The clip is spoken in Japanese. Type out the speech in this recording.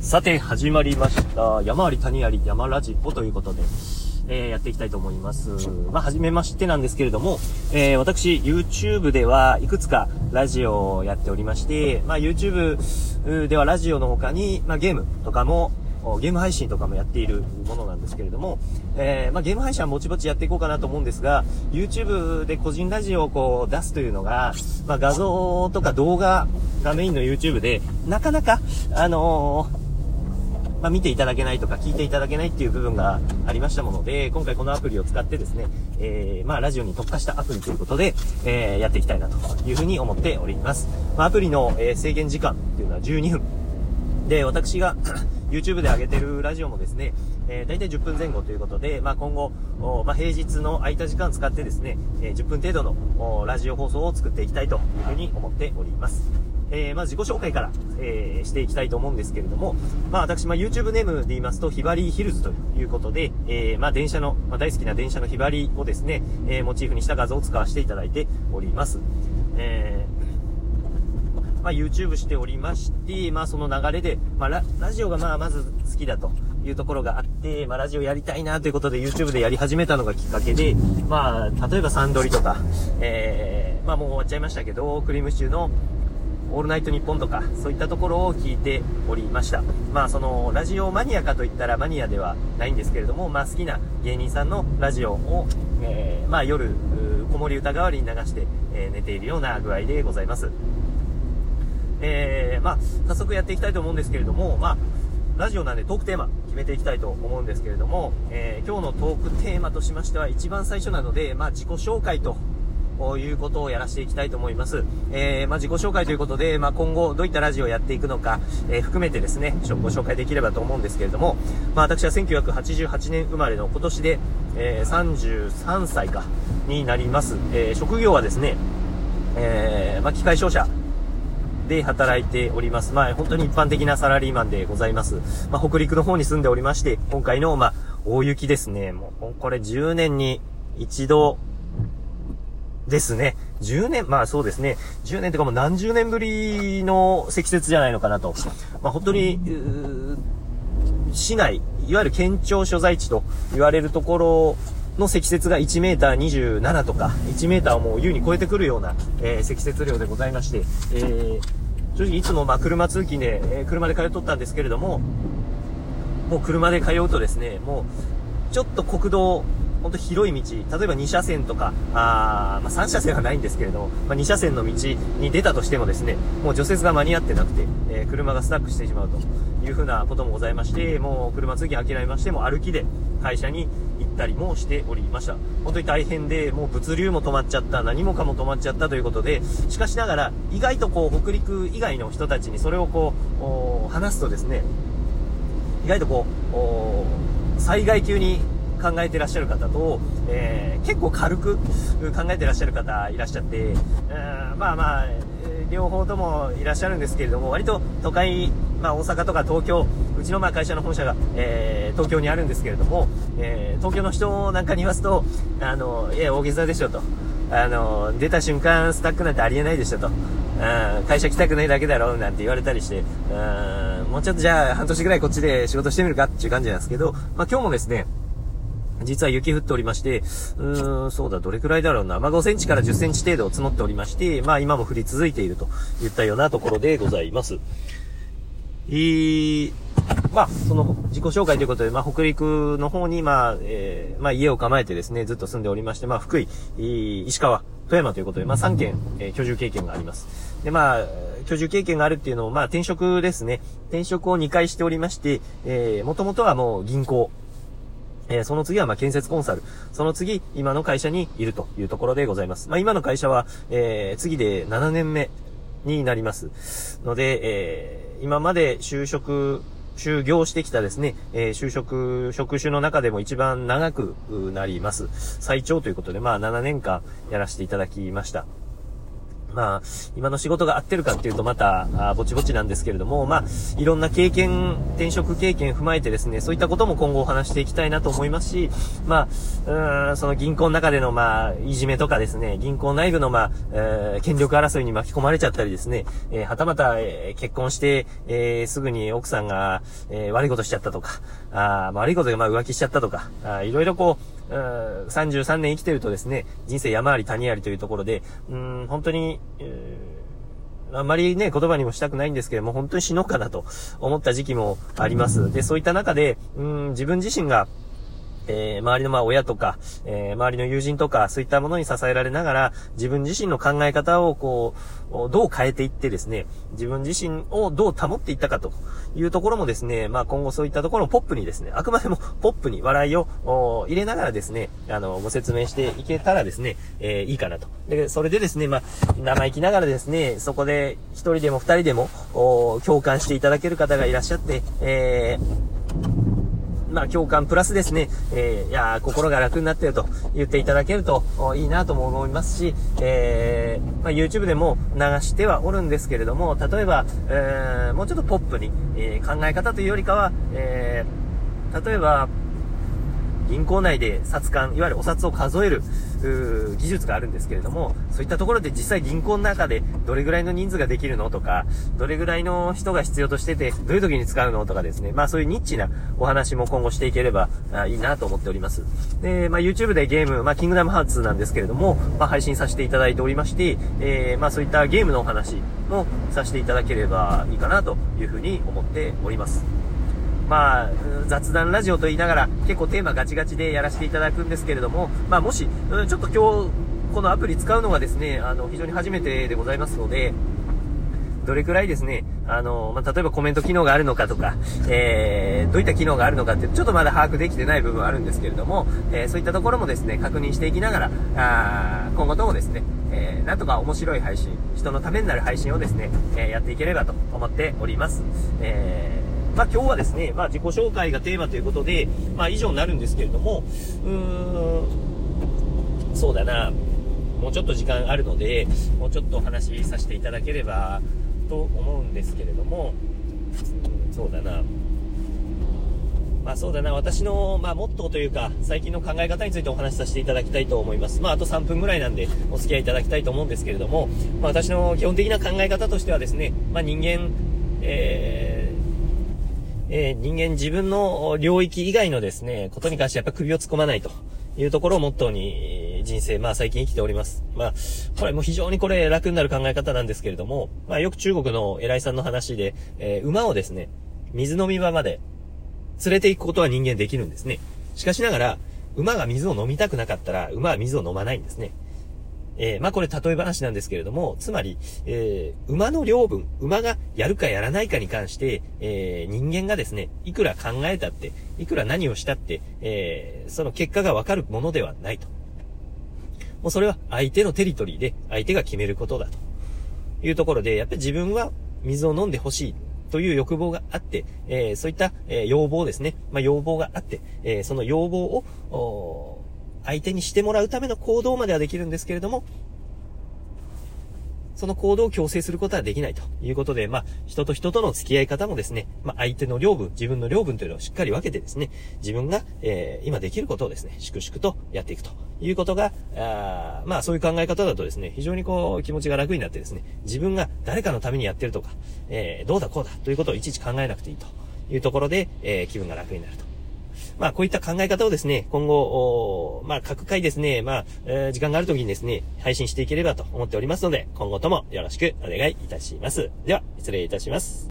さて、始まりました。山あり谷あり山ラジオということで、えー、やっていきたいと思います。まあ、はじめましてなんですけれども、えー、私、YouTube ではいくつかラジオをやっておりまして、まあ、YouTube ではラジオの他に、まあ、ゲームとかもゲーム配信とかもやっているものなんですけれども、えー、まあ、ゲーム配信はぼちぼちやっていこうかなと思うんですが、YouTube で個人ラジオをこう出すというのが、まあ、画像とか動画がメインの YouTube で、なかなか、あのーまあ、見ていただけないとか聞いていただけないっていう部分がありましたもので、今回このアプリを使ってですね、えー、まあ、ラジオに特化したアプリということで、えー、やっていきたいなというふうに思っております。まあ、アプリの、え、制限時間っていうのは12分。で、私が YouTube で上げてるラジオもですね、えー、大体10分前後ということで、まあ、今後、まあ、平日の空いた時間使ってですね、えー、10分程度のラジオ放送を作っていきたいというふうに思っております。えー、まず自己紹介から、えー、していきたいと思うんですけれども、まあ私、まあ YouTube ネームで言いますと、ヒバリーヒルズということで、えー、まあ電車の、まあ大好きな電車のヒバリをですね、えー、モチーフにした画像を使わせていただいております。えーまあ、YouTube しておりまして、まあ、その流れで、まあラ、ラジオがまあ、まず好きだというところがあって、まあ、ラジオやりたいなということで YouTube でやり始めたのがきっかけで、まあ、例えばサンドリとか、えー、まあ、もう終わっちゃいましたけど、クリームシチューの、オールナイトニッポンとか、そういったところを聞いておりました。まあ、その、ラジオマニアかといったらマニアではないんですけれども、まあ、好きな芸人さんのラジオを、えー、まあ、夜、子守歌代わりに流して、えー、寝ているような具合でございます。えー、まあ、早速やっていきたいと思うんですけれども、まあ、ラジオなんでトークテーマ決めていきたいと思うんですけれども、えー、今日のトークテーマとしましては一番最初なので、まあ、自己紹介ということをやらせていきたいと思います。えー、まあ、自己紹介ということで、まあ、今後どういったラジオをやっていくのか、えー、含めてですね、ご紹介できればと思うんですけれども、まあ、私は1988年生まれの今年で、えー、33歳か、になります。え職業はですね、えまあ、機械商社で働いております。まあ、本当に一般的なサラリーマンでございます。まあ、北陸の方に住んでおりまして、今回の、まあ、大雪ですね。もう、これ10年に一度ですね。10年、まあそうですね。10年とかもう何十年ぶりの積雪じゃないのかなと。まあ本当に、市内、いわゆる県庁所在地と言われるところの積雪が1メーター27とか、1メーターをもう優に超えてくるような、えー、積雪量でございまして、えー、正直いつもまあ車通勤で、えー、車で通っとったんですけれども、もう車で通うとですね、もう、ちょっと国道、ほんと広い道、例えば2車線とか、あまあ、3車線はないんですけれども、まあ、2車線の道に出たとしてもですね、もう除雪が間に合ってなくて、えー、車がスタックしてしまうというふうなこともございまして、もう車通勤諦めまして、も歩きで会社に行ったりもしておりました。本当に大変で、もう物流も止まっちゃった、何もかも止まっちゃったということで、しかしながら、意外とこう、北陸以外の人たちにそれをこう、話すとですね、意外とこう、災害級に考えてらっしゃる方と、えー、結構軽く考えてらっしゃる方いらっしゃって、まあまあ、両方ともいらっしゃるんですけれども、割と都会、まあ大阪とか東京、うちのまあ会社の本社が、えー、東京にあるんですけれども、えー、東京の人なんかに言わすと、あの、いや、大げさでしょと。あの、出た瞬間スタックなんてありえないでしょと。会社来たくないだけだろうなんて言われたりして、もうちょっとじゃあ半年ぐらいこっちで仕事してみるかっていう感じなんですけど、まあ今日もですね、実は雪降っておりまして、うーん、そうだ、どれくらいだろうな。まあ、5センチから10センチ程度積もっておりまして、まあ、今も降り続いているといったようなところでございます。えー、まあ、その、自己紹介ということで、まあ、北陸の方に、まあ、えー、まあ、家を構えてですね、ずっと住んでおりまして、まあ、福井、石川、富山ということで、まあ、3件、えー、居住経験があります。で、まあ、居住経験があるっていうのを、まあ、転職ですね。転職を2回しておりまして、えー、もともとはもう銀行、え、その次は、ま、建設コンサル。その次、今の会社にいるというところでございます。まあ、今の会社は、えー、次で7年目になります。ので、えー、今まで就職、就業してきたですね、えー、就職、職種の中でも一番長くなります。最長ということで、まあ、7年間やらせていただきました。まあ、今の仕事が合ってるかっていうとまた、あぼちぼちなんですけれども、まあ、いろんな経験、転職経験踏まえてですね、そういったことも今後お話していきたいなと思いますし、まあ、うん、その銀行の中でのまあ、いじめとかですね、銀行内部のまあ、えー、権力争いに巻き込まれちゃったりですね、えー、はたまた、えー、結婚して、えー、すぐに奥さんが、えー、悪いことしちゃったとか、あ悪いことでまあ浮気しちゃったとか、あいろいろこう、うん33年生きてるとですね、人生山あり谷ありというところで、うん、本当に、えー、あんまりね、言葉にもしたくないんですけども、本当に死のうかなと思った時期もあります。で、そういった中で、うん、自分自身が、えー、周りのまあ親とか、えー、周りの友人とか、そういったものに支えられながら、自分自身の考え方をこう、どう変えていってですね、自分自身をどう保っていったかというところもですね、まあ今後そういったところをポップにですね、あくまでもポップに笑いを入れながらですね、あの、ご説明していけたらですね、えー、いいかなと。で、それでですね、まあ、生意気ながらですね、そこで一人でも二人でも、共感していただける方がいらっしゃって、えーまあ、共感プラスですね、えー、いや心が楽になってると言っていただけるといいなとも思いますし、えー、まあ、YouTube でも流してはおるんですけれども、例えば、えー、もうちょっとポップに、え考え方というよりかは、え例えば、銀行内で札管、いわゆるお札を数える、技術があるんですけれども、そういったところで実際銀行の中でどれぐらいの人数ができるのとか、どれぐらいの人が必要としてて、どういう時に使うのとかですね、まあそういうニッチなお話も今後していければいいなと思っております。で、まあ YouTube でゲーム、まあキングダムハーツなんですけれども、まあ配信させていただいておりまして、えー、まあそういったゲームのお話もさせていただければいいかなというふうに思っております。まあ、雑談ラジオと言いながら結構テーマガチガチでやらせていただくんですけれども、まあもし、うん、ちょっと今日、このアプリ使うのがですね、あの、非常に初めてでございますので、どれくらいですね、あの、まあ、例えばコメント機能があるのかとか、えー、どういった機能があるのかって、ちょっとまだ把握できてない部分あるんですけれども、えー、そういったところもですね、確認していきながら、あ今後ともですね、えー、なんとか面白い配信、人のためになる配信をですね、えー、やっていければと思っております。えーまあ今日はですね、まあ自己紹介がテーマということで、まあ以上になるんですけれども、うーん、そうだな、もうちょっと時間あるので、もうちょっとお話しさせていただければと思うんですけれども、うん、そうだな。まあそうだな、私の、まあ、モットーというか、最近の考え方についてお話しさせていただきたいと思います。まああと3分ぐらいなんで、お付き合いいただきたいと思うんですけれども、まあ私の基本的な考え方としてはですね、まあ人間、えーえー、人間自分の領域以外のですね、ことに関してやっぱ首を突っ込まないというところをモットーに人生、まあ最近生きております。まあ、これも非常にこれ楽になる考え方なんですけれども、まあよく中国の偉いさんの話で、えー、馬をですね、水飲み場まで連れて行くことは人間できるんですね。しかしながら、馬が水を飲みたくなかったら、馬は水を飲まないんですね。えー、まあこれ例え話なんですけれども、つまり、えー、馬の領分、馬がやるかやらないかに関して、えー、人間がですね、いくら考えたって、いくら何をしたって、えその結果がわかるものではないと。もうそれは相手のテリトリーで相手が決めることだというところで、やっぱり自分は水を飲んでほしいという欲望があって、えそういった、え要望ですね。まあ、要望があって、えその要望を、相手にしてもらうための行動まではできるんですけれども、その行動を強制することはできないということで、まあ、人と人との付き合い方もですね、まあ、相手の領分、自分の領分というのをしっかり分けてですね、自分が、えー、今できることをですね、粛々とやっていくということが、あまあ、そういう考え方だとですね、非常にこう、気持ちが楽になってですね、自分が誰かのためにやってるとか、えー、どうだこうだということをいちいち考えなくていいというところで、えー、気分が楽になると。まあ、こういった考え方をですね、今後、まあ、各回ですね、まあ、えー、時間がある時にですね、配信していければと思っておりますので、今後ともよろしくお願いいたします。では、失礼いたします。